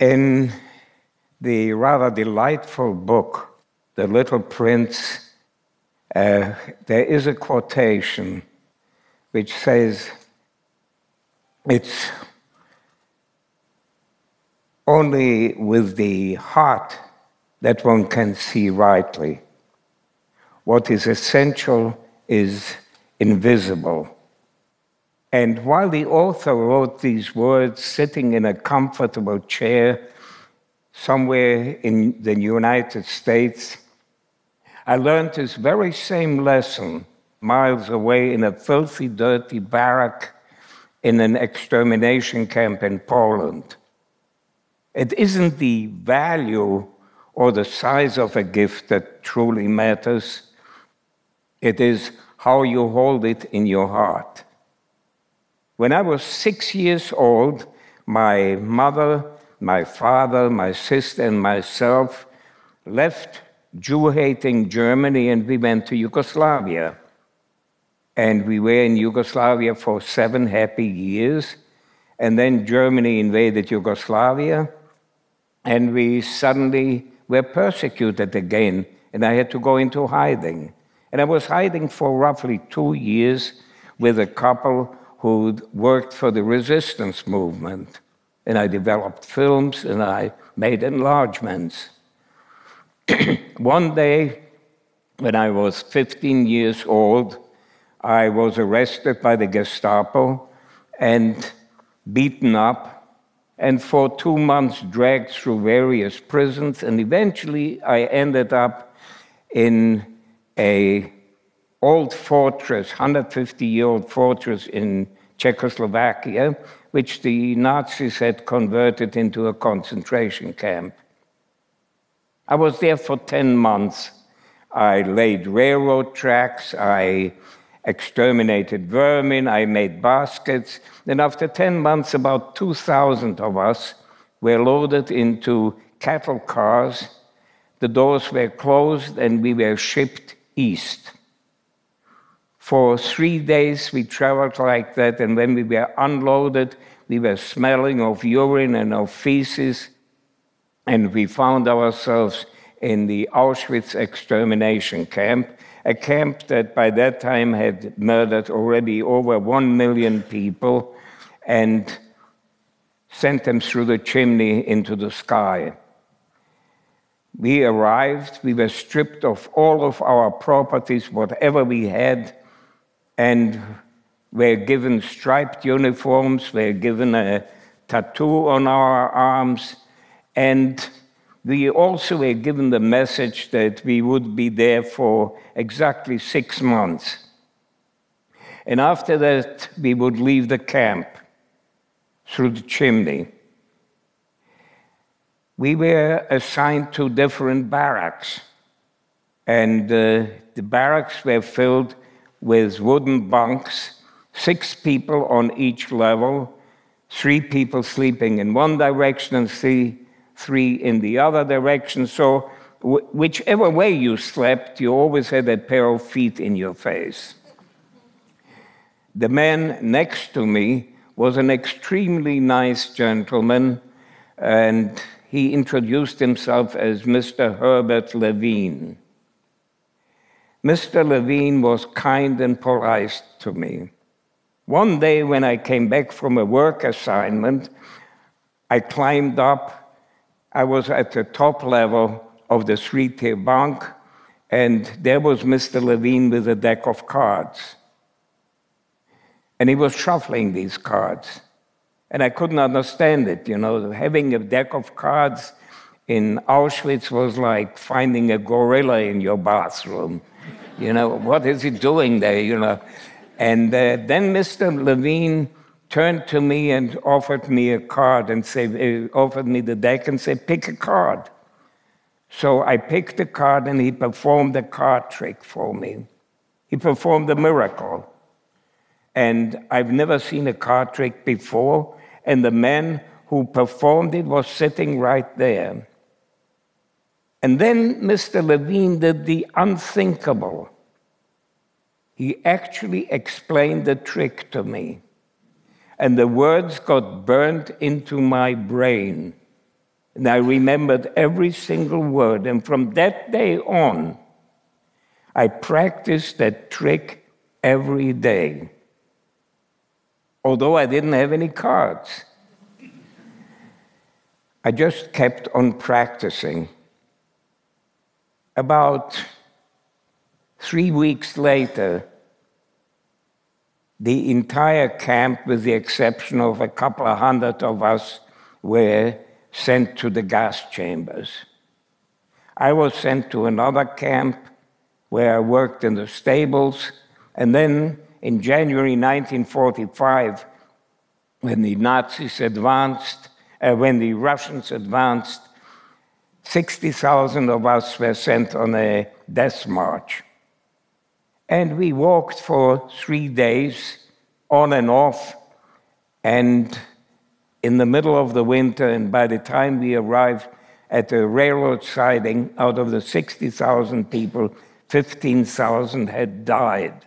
In the rather delightful book, The Little Prince, uh, there is a quotation which says, It's only with the heart that one can see rightly. What is essential is invisible. And while the author wrote these words sitting in a comfortable chair somewhere in the United States, I learned this very same lesson miles away in a filthy, dirty barrack in an extermination camp in Poland. It isn't the value or the size of a gift that truly matters, it is how you hold it in your heart. When I was six years old, my mother, my father, my sister, and myself left Jew hating Germany and we went to Yugoslavia. And we were in Yugoslavia for seven happy years. And then Germany invaded Yugoslavia, and we suddenly were persecuted again, and I had to go into hiding. And I was hiding for roughly two years with a couple who worked for the resistance movement. And I developed films and I made enlargements. One day, when I was 15 years old, I was arrested by the Gestapo and beaten up, and for two months dragged through various prisons, and eventually I ended up in a old fortress, 150 year old fortress in Czechoslovakia, which the Nazis had converted into a concentration camp. I was there for 10 months. I laid railroad tracks, I exterminated vermin, I made baskets. Then, after 10 months, about 2,000 of us were loaded into cattle cars. The doors were closed, and we were shipped east. For three days we traveled like that, and when we were unloaded, we were smelling of urine and of feces, and we found ourselves in the Auschwitz extermination camp, a camp that by that time had murdered already over one million people and sent them through the chimney into the sky. We arrived, we were stripped of all of our properties, whatever we had, and we were given striped uniforms, we were given a tattoo on our arms, and we also were given the message that we would be there for exactly six months. And after that, we would leave the camp through the chimney. We were assigned to different barracks, and uh, the barracks were filled with wooden bunks, six people on each level, three people sleeping in one direction and three, three in the other direction. So, whichever way you slept, you always had a pair of feet in your face. The man next to me was an extremely nice gentleman, and he introduced himself as Mr. Herbert Levine. Mr. Levine was kind and polite to me. One day, when I came back from a work assignment, I climbed up. I was at the top level of the three tier bunk, and there was Mr. Levine with a deck of cards. And he was shuffling these cards. And I couldn't understand it. You know, having a deck of cards in Auschwitz was like finding a gorilla in your bathroom. You know, what is he doing there? You know. And uh, then Mr. Levine turned to me and offered me a card and said, uh, offered me the deck and said, pick a card. So I picked a card and he performed a card trick for me. He performed a miracle. And I've never seen a card trick before. And the man who performed it was sitting right there. And then Mr. Levine did the unthinkable. He actually explained the trick to me. And the words got burned into my brain. And I remembered every single word. And from that day on, I practiced that trick every day, although I didn't have any cards. I just kept on practicing. About three weeks later, the entire camp, with the exception of a couple of hundred of us, were sent to the gas chambers. I was sent to another camp where I worked in the stables. And then in January 1945, when the Nazis advanced, uh, when the Russians advanced, 60,000 of us were sent on a death march. And we walked for three days on and off. And in the middle of the winter, and by the time we arrived at the railroad siding, out of the 60,000 people, 15,000 had died.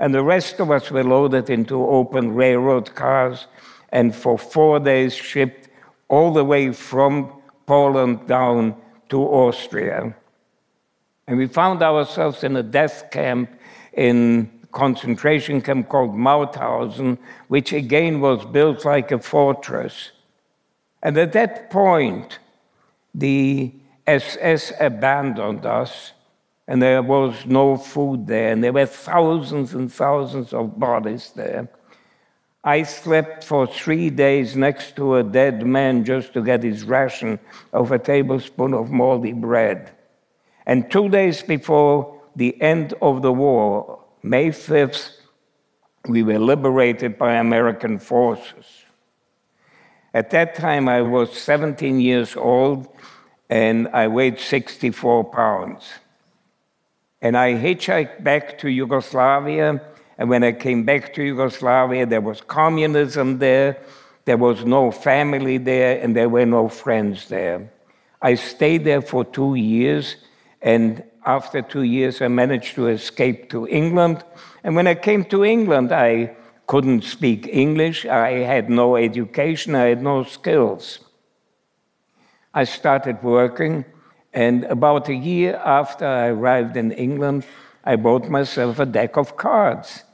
And the rest of us were loaded into open railroad cars and for four days shipped all the way from Poland down to Austria. And we found ourselves in a death camp in concentration camp called Mauthausen, which again was built like a fortress. And at that point, the SS abandoned us, and there was no food there, and there were thousands and thousands of bodies there. I slept for three days next to a dead man just to get his ration of a tablespoon of moldy bread. And two days before the end of the war, May 5th, we were liberated by American forces. At that time, I was 17 years old and I weighed 64 pounds. And I hitchhiked back to Yugoslavia. And when I came back to Yugoslavia, there was communism there, there was no family there, and there were no friends there. I stayed there for two years, and after two years, I managed to escape to England. And when I came to England, I couldn't speak English, I had no education, I had no skills. I started working, and about a year after I arrived in England, I bought myself a deck of cards.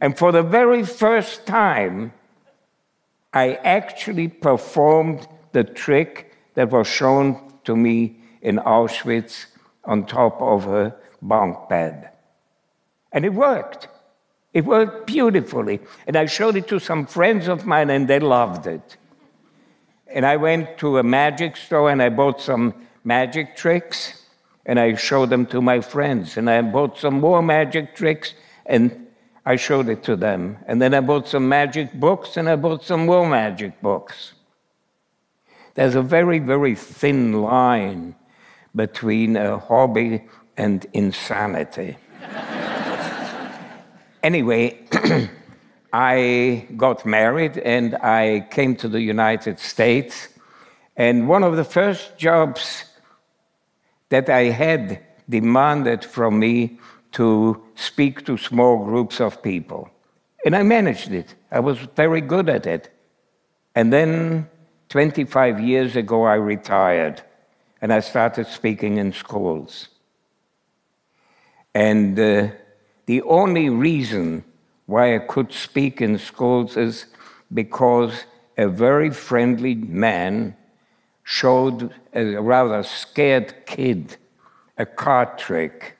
And for the very first time, I actually performed the trick that was shown to me in Auschwitz on top of a bunk bed. And it worked. It worked beautifully. And I showed it to some friends of mine, and they loved it. And I went to a magic store and I bought some magic tricks and I showed them to my friends. And I bought some more magic tricks and I showed it to them. And then I bought some magic books and I bought some more magic books. There's a very, very thin line between a hobby and insanity. anyway, I got married and I came to the United States. And one of the first jobs that I had demanded from me to speak to small groups of people. And I managed it. I was very good at it. And then 25 years ago, I retired and I started speaking in schools. And uh, the only reason why I could speak in schools is because a very friendly man showed a rather scared kid a card trick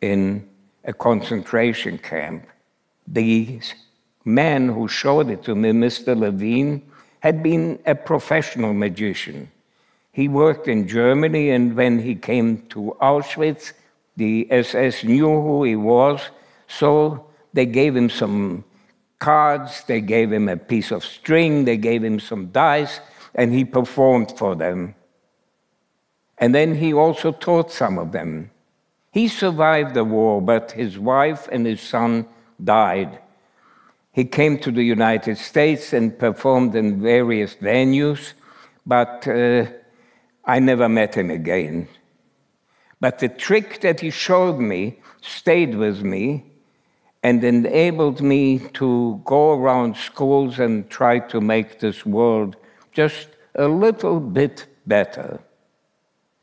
in a concentration camp. The man who showed it to me, Mr. Levine, had been a professional magician. He worked in Germany, and when he came to Auschwitz, the SS knew who he was, so they gave him some cards, they gave him a piece of string, they gave him some dice, and he performed for them. And then he also taught some of them. He survived the war, but his wife and his son died. He came to the United States and performed in various venues, but uh, I never met him again. But the trick that he showed me stayed with me and enabled me to go around schools and try to make this world just a little bit better.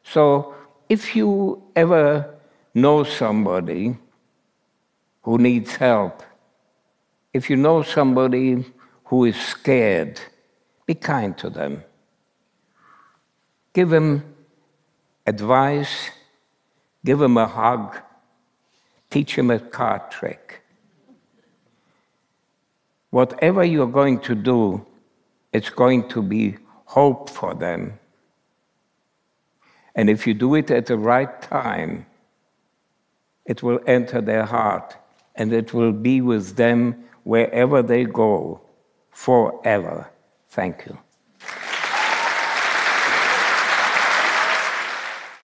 So if you ever know somebody who needs help, if you know somebody who is scared, be kind to them. Give them advice, give them a hug, teach them a card trick. Whatever you're going to do, it's going to be hope for them. And if you do it at the right time, it will enter their heart and it will be with them wherever they go forever. Thank you.